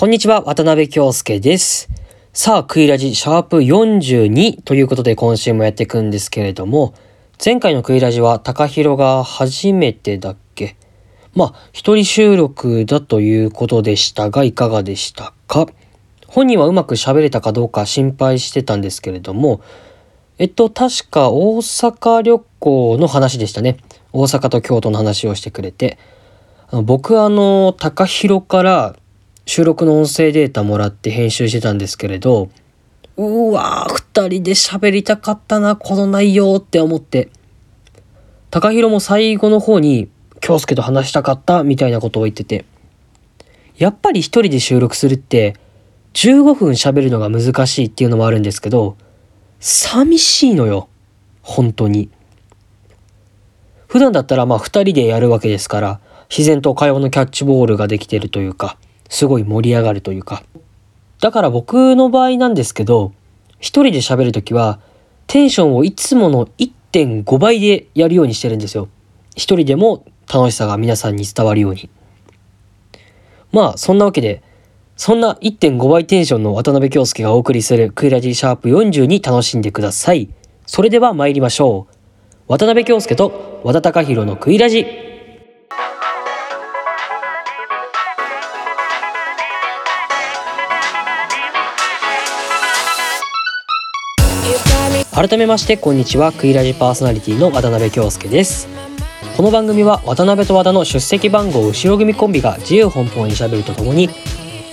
こんにちは、渡辺京介です。さあ、クイラジ、シャープ42ということで今週もやっていくんですけれども、前回のクイラジは高弘が初めてだっけ？まあ、一人収録だということでしたが、いかがでしたか？本人はうまく喋れたかどうか心配してたんですけれども、えっと、確か大阪旅行の話でしたね。大阪と京都の話をしてくれて。あの僕あの、高弘から収録の音声データもらって編集してたんですけれど、うわー、二人で喋りたかったな、この内容って思って。高弘も最後の方に、京介と話したかった、みたいなことを言ってて。やっぱり一人で収録するって、15分喋るのが難しいっていうのもあるんですけど、寂しいのよ。本当に。普段だったらまあ二人でやるわけですから、自然と会話のキャッチボールができてるというか、すごい盛り上がるというか。だから僕の場合なんですけど、一人で喋るときは、テンションをいつもの1.5倍でやるようにしてるんですよ。一人でも楽しさが皆さんに伝わるように。まあ、そんなわけで、そんな1.5倍テンションの渡辺京介がお送りするクイラジシャープ42楽しんでください。それでは参りましょう。渡辺京介と和田貴弘のクイラジ。改めましてこんにちは。クイラジパーソナリティの渡辺京介です。この番組は渡辺と和田の出席番号後ろ組コンビが自由奔放にしゃべるとともに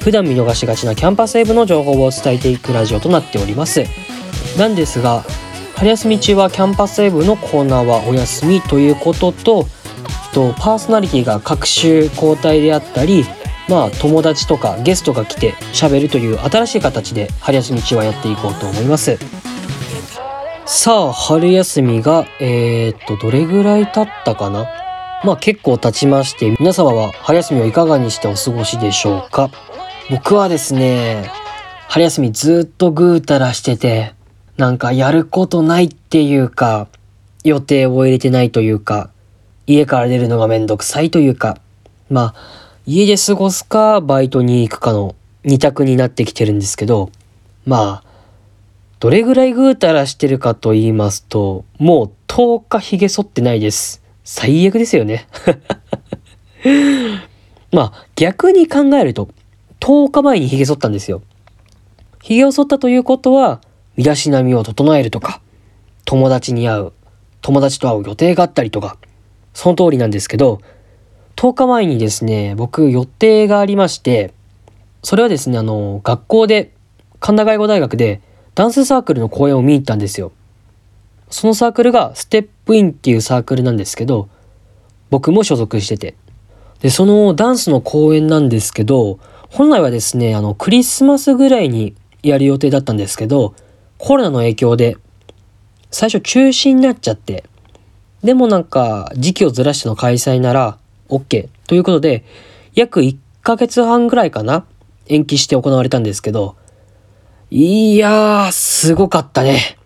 普段見逃しがちなキャンパスウェブの情報を伝えていくラジオとなっております。なんですが春休み中はキャンパスウェブのコーナーはお休みということととパーソナリティが各週交代であったりまあ友達とかゲストが来て喋るという新しい形で春休み中はやっていこうと思います。さあ春休みがえー、っとどれぐらい経ったかな？まあ結構経ちまして皆様は春休みをいかがにしてお過ごしでしょうか？僕はですね春休みずっとぐうたらしててなんかやることないっていうか予定を入れてないというか家から出るのがめんどくさいというかまあ家で過ごすかバイトに行くかの二択になってきてるんですけどまあどれぐらいぐうたらしてるかと言いますともう10日髭剃ってないです。最悪ですよね。まあ逆に考えると10日前に髭剃ったんですよ。髭を剃ったということは身だしなみを整えるとか友達に会う友達と会う予定があったりとかその通りなんですけど10日前にですね僕予定がありましてそれはですねあの学校で神田外語大学でダンスサークルの公演を見に行ったんですよ。そのサークルがステップインっていうサークルなんですけど僕も所属してて。でそのダンスの公演なんですけど本来はですねあのクリスマスぐらいにやる予定だったんですけどコロナの影響で最初中止になっちゃって。でもなんか時期をずらしての開催なら OK ということで約1ヶ月半ぐらいかな延期して行われたんですけどいやーすごかったね。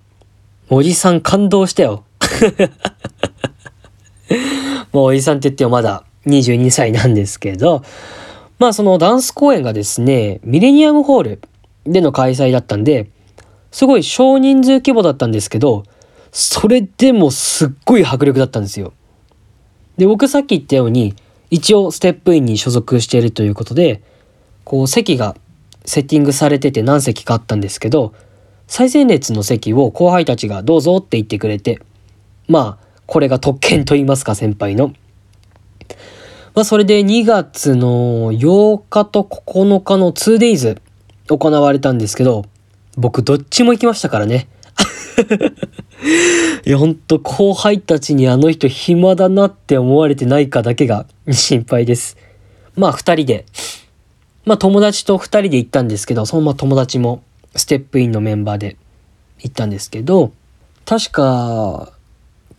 おじさん感動したよ。もうおじさんって言ってもまだ22歳なんですけど。まあそのダンス公演がですねミレニアムホールでの開催だったんですごい少人数規模だったんですけどそれでもすっごい迫力だったんですよ。で僕さっき言ったように一応ステップインに所属しているということでこう席がセッティングされてて何席かあったんですけど最前列の席を後輩たちがどうぞって言ってくれてまあこれが特権と言いますか先輩の。まあそれで2月の8日と9日の 2days 行われたんですけど僕どっちも行きましたからね。いやほんと後輩たちにあの人暇だなって思われてないかだけが心配です。まあ2人でまあ友達と2人で行ったんですけどそのまま友達もステップインのメンバーで行ったんですけど確か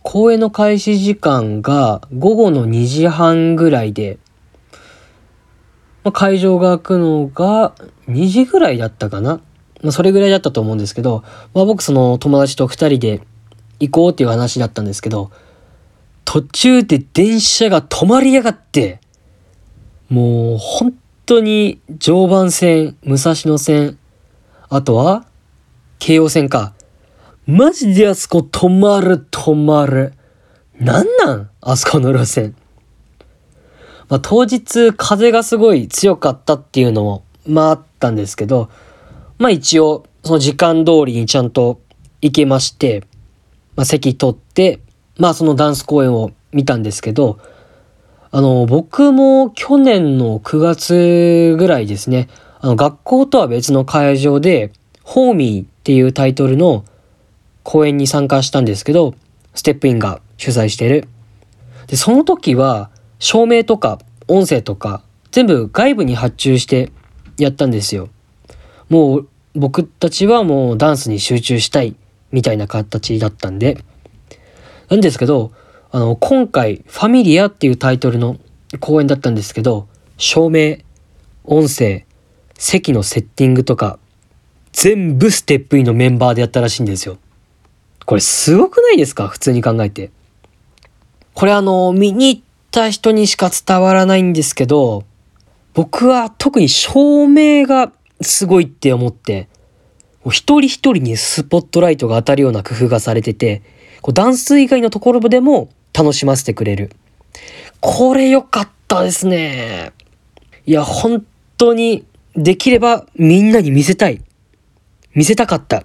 公演の開始時間が午後の2時半ぐらいで、まあ、会場が開くのが2時ぐらいだったかな。まあ、それぐらいだったと思うんですけど、まあ、僕その友達と2人で行こうっていう話だったんですけど、途中で電車が止まりやがって、もう本当当に常磐線、武蔵野線、あとは京葉線か。マジであそこ止まる止まる。なんなんあそこの路線。まあ、当日風がすごい強かったっていうのも、まああったんですけど、まあ一応その時間通りにちゃんと行けまして、まあ席取って、まあそのダンス公演を見たんですけど、あの、僕も去年の9月ぐらいですね、あの、学校とは別の会場で、ホーミーっていうタイトルの公演に参加したんですけど、ステップインが主催してる。で、その時は、照明とか音声とか、全部外部に発注してやったんですよ。もう、僕たちはもうダンスに集中したい、みたいな形だったんで。なんですけど、あの、今回、ファミリアっていうタイトルの公演だったんですけど、照明、音声、席のセッティングとか、全部ステップインのメンバーでやったらしいんですよ。これすごくないですか？普通に考えて。これあの、見に行った人にしか伝わらないんですけど、僕は特に照明がすごいって思って、一人一人にスポットライトが当たるような工夫がされてて、こうダンス以外のところでも楽しませてくれる。これ良かったですね。いや、本当にできればみんなに見せたい。見せたかった。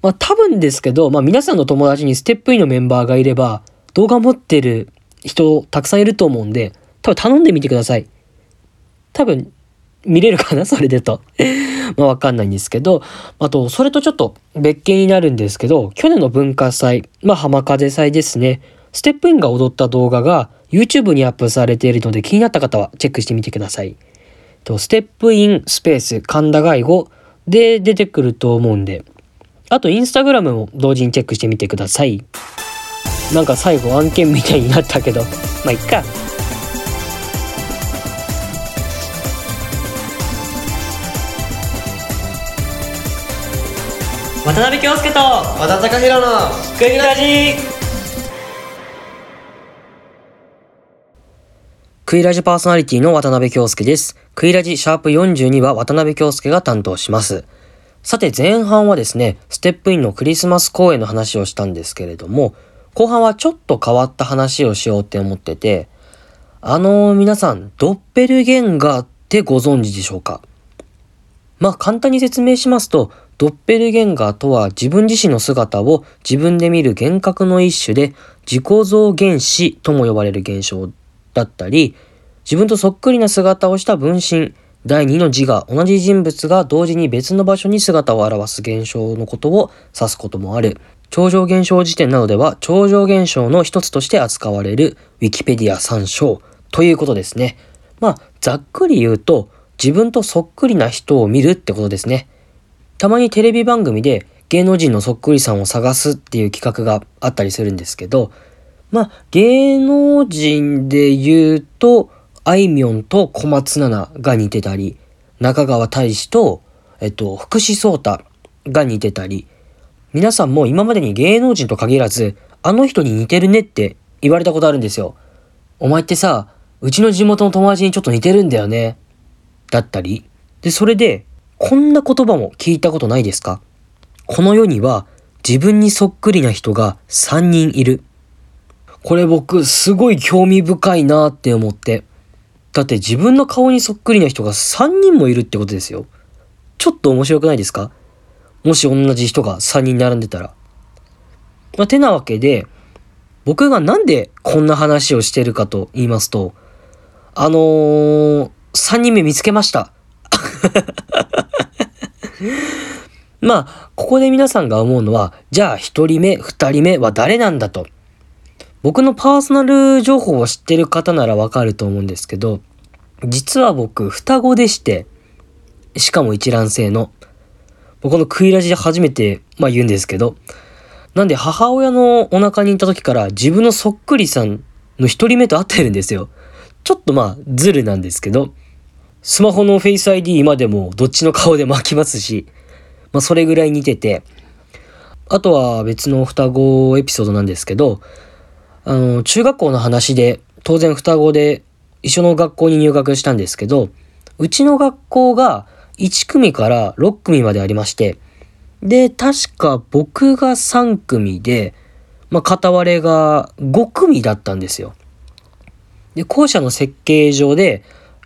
まあ多分ですけど、まあ皆さんの友達にステップインのメンバーがいれば、動画持ってる人たくさんいると思うんで、多分頼んでみてください。多分見れるかな？それでと。まあわかんないんですけど、あと、それとちょっと別件になるんですけど、去年の文化祭、まあ浜風祭ですね。ステップインが踊った動画が YouTube にアップされているので気になった方はチェックしてみてください。とステップインスペース神田外語で出てくると思うんで、あとインスタグラムも同時にチェックしてみてください。なんか最後案件みたいになったけど、まあいっか。渡辺京介と和田貴弘のクイラジクイラジパーソナリティの渡辺京介です。クイラジシャープ42は渡辺京介が担当します。さて前半はですね、ステップインのクリスマス公演の話をしたんですけれども、後半はちょっと変わった話をしようって思ってて、あのー、皆さん、ドッペルゲンガーってご存知でしょうか？まあ簡単に説明しますと、ドッペルゲンガーとは自分自身の姿を自分で見る幻覚の一種で自己像現子とも呼ばれる現象だったり、自分とそっくりな姿をした分身、第二の自我、同じ人物が同時に別の場所に姿を現す現象のことを指すこともある。超常現象辞典などでは超常現象の一つとして扱われるウィキペディア参照ということですね。まあ、ざっくり言うと自分とそっくりな人を見るってことですね。たまにテレビ番組で芸能人のそっくりさんを探すっていう企画があったりするんですけど、まあ、芸能人で言うと、あいみょんと小松菜奈が似てたり、中川大志と、えっと、福士蒼太が似てたり、皆さんも今までに芸能人と限らず、あの人に似てるねって言われたことあるんですよ。お前ってさ、うちの地元の友達にちょっと似てるんだよね。だったり。で、それで、こんな言葉も聞いたことないですか？この世には自分にそっくりな人が3人いる。これ僕すごい興味深いなって思って。だって自分の顔にそっくりな人が3人もいるってことですよ。ちょっと面白くないですか？もし同じ人が3人並んでたら。まあ、てなわけで、僕がなんでこんな話をしてるかと言いますと、あのー、3人目見つけました。まあ、ここで皆さんが思うのは、じゃあ1人目、2人目は誰なんだと。僕のパーソナル情報を知ってる方ならわかると思うんですけど、実は僕、双子でして、しかも一卵性の。僕のクイラジで初めて、まあ言うんですけど、なんで母親のお腹にいた時から自分のそっくりさんの一人目と会ってるんですよ。ちょっとまあ、ズルなんですけど、スマホのフェイス ID 今でもどっちの顔でも開きますし、まあそれぐらい似てて、あとは別の双子エピソードなんですけど、あの、中学校の話で当然双子で一緒の学校に入学したんですけど、うちの学校が1組から6組までありまして、で、確か僕が3組で、まあ、片割れが5組だったんですよ。で、校舎の設計上で、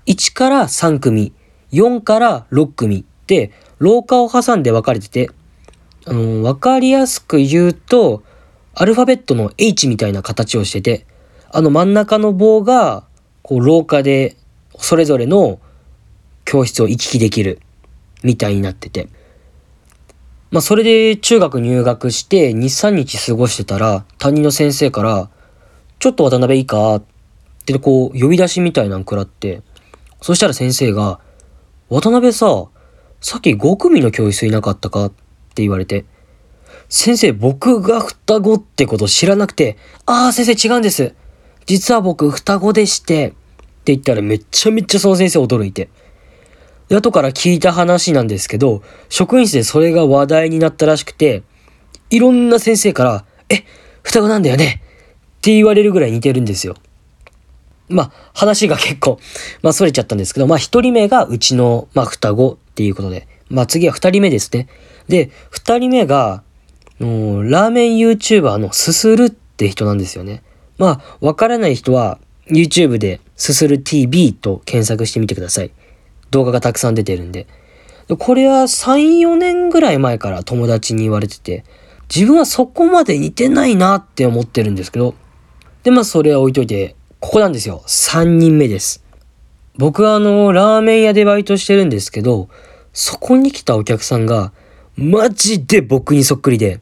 1から3組、4から6組で、廊下を挟んで分かれてて、あの、わかりやすく言うと、アルファベットの H みたいな形をしてて、あの真ん中の棒が、こう廊下でそれぞれの教室を行き来できるみたいになってて。まあそれで中学入学して2、3日過ごしてたら担任の先生から、ちょっと渡辺いいかってこう呼び出しみたいなの食らって、そしたら先生が、渡辺さ、さっき5組の教室いなかったかって言われて、先生僕が双子ってこと知らなくて、ああ先生違うんです。実は僕双子でして、って言ったらめっちゃめっちゃその先生驚いて。後から聞いた話なんですけど、職員室でそれが話題になったらしくて、いろんな先生から、え、双子なんだよねって言われるぐらい似てるんですよ。まあ、話が結構、まあ、逸れちゃったんですけど、まあ、一人目がうちの、まあ、双子っていうことで、まあ、次は二人目ですね。で、二人目が、ラーメン YouTuber のすするって人なんですよね。まあ、わからない人は YouTube ですする TV と検索してみてください。動画がたくさん出てるんで。これは3、4年ぐらい前から友達に言われてて、自分はそこまで似てないなって思ってるんですけど、で、まあそれは置いといて、ここなんですよ。3人目です。僕はあの、ラーメン屋でバイトしてるんですけど、そこに来たお客さんが、マジで僕にそっくりで、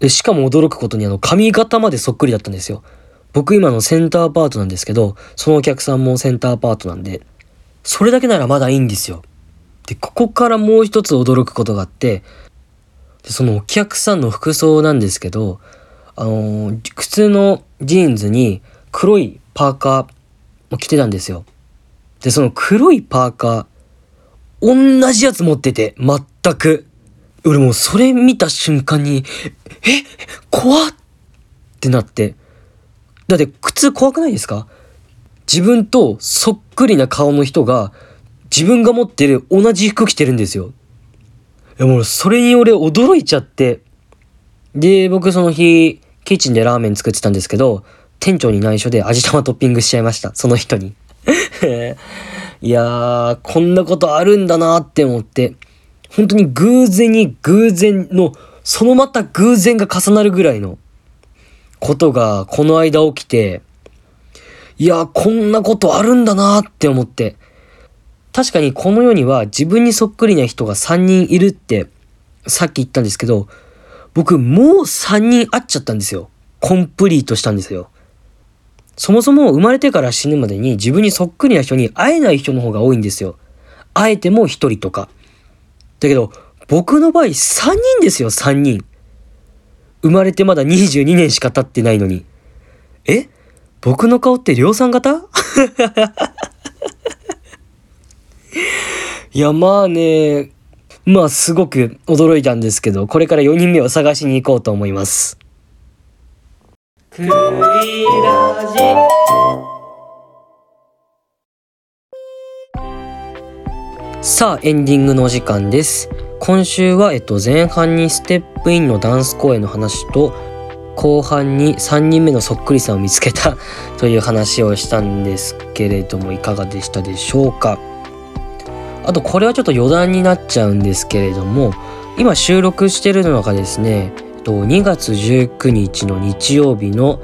でしかも驚くことにあの髪型までそっくりだったんですよ。僕今のセンターパートなんですけど、そのお客さんもセンターパートなんで、それだけならまだいいんですよ。で、ここからもう一つ驚くことがあって、でそのお客さんの服装なんですけど、あのー、普通のジーンズに黒いパーカーも着てたんですよ。で、その黒いパーカー、同じやつ持ってて、全く。俺もうそれ見た瞬間に、え？怖っってなって。だって靴怖くないですか？自分とそっくりな顔の人が自分が持ってる同じ服着てるんですよ。いやもうそれに俺驚いちゃって。で、僕その日、キッチンでラーメン作ってたんですけど、店長に内緒で味玉トッピングしちゃいました。その人に。いやー、こんなことあるんだなって思って。本当に偶然に偶然の、そのまた偶然が重なるぐらいのことがこの間起きて、いや、こんなことあるんだなって思って。確かにこの世には自分にそっくりな人が3人いるってさっき言ったんですけど、僕もう3人会っちゃったんですよ。コンプリートしたんですよ。そもそも生まれてから死ぬまでに自分にそっくりな人に会えない人の方が多いんですよ。会えても1人とか。だけど、僕の場合3人ですよ、3人。生まれてまだ22年しか経ってないのに。え？僕の顔って量産型？いや、まあね、まあすごく驚いたんですけど、これから4人目を探しに行こうと思います。クイラジさあ、エンディングのお時間です。今週は、えっと、前半にステップインのダンス公演の話と、後半に3人目のそっくりさんを見つけた という話をしたんですけれども、いかがでしたでしょうか。あと、これはちょっと余談になっちゃうんですけれども、今収録してるのがですね、と2月19日の日曜日の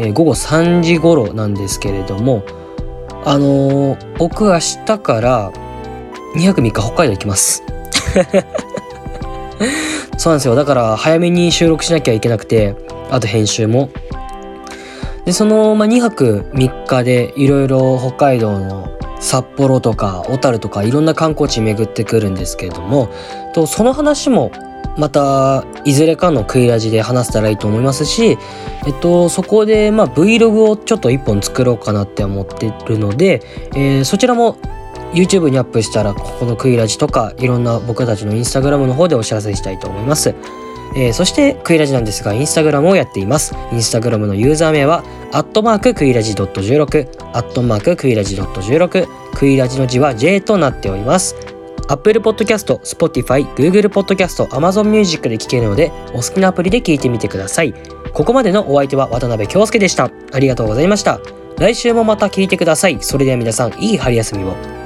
え午後3時頃なんですけれども、あのー、僕明日から2泊3日北海道行きます。そうなんですよ。だから早めに収録しなきゃいけなくてあと編集も。でその、まあ、2泊3日でいろいろ北海道の札幌とか小樽とかいろんな観光地巡ってくるんですけれどもとその話もまたいずれかのクイラジで話せたらいいと思いますし、えっと、そこでまあ Vlog をちょっと1本作ろうかなって思ってるので、えー、そちらも YouTube にアップしたらここのクイラジとかいろんな僕たちの Instagram の方でお知らせしたいと思います。えー、そしてクイラジなんですがインスタグラムをやっています。インスタグラムのユーザー名はアットマーククイラジ .16 アットマーククイラジ .16 クイラジの字は J となっております。Apple Podcast、Spotify、Google Podcast、Amazon Music で聴けるのでお好きなアプリで聴いてみてください。ここまでのお相手は渡辺京介でした。ありがとうございました。来週もまた聞いてください。それでは皆さんいい春休みを。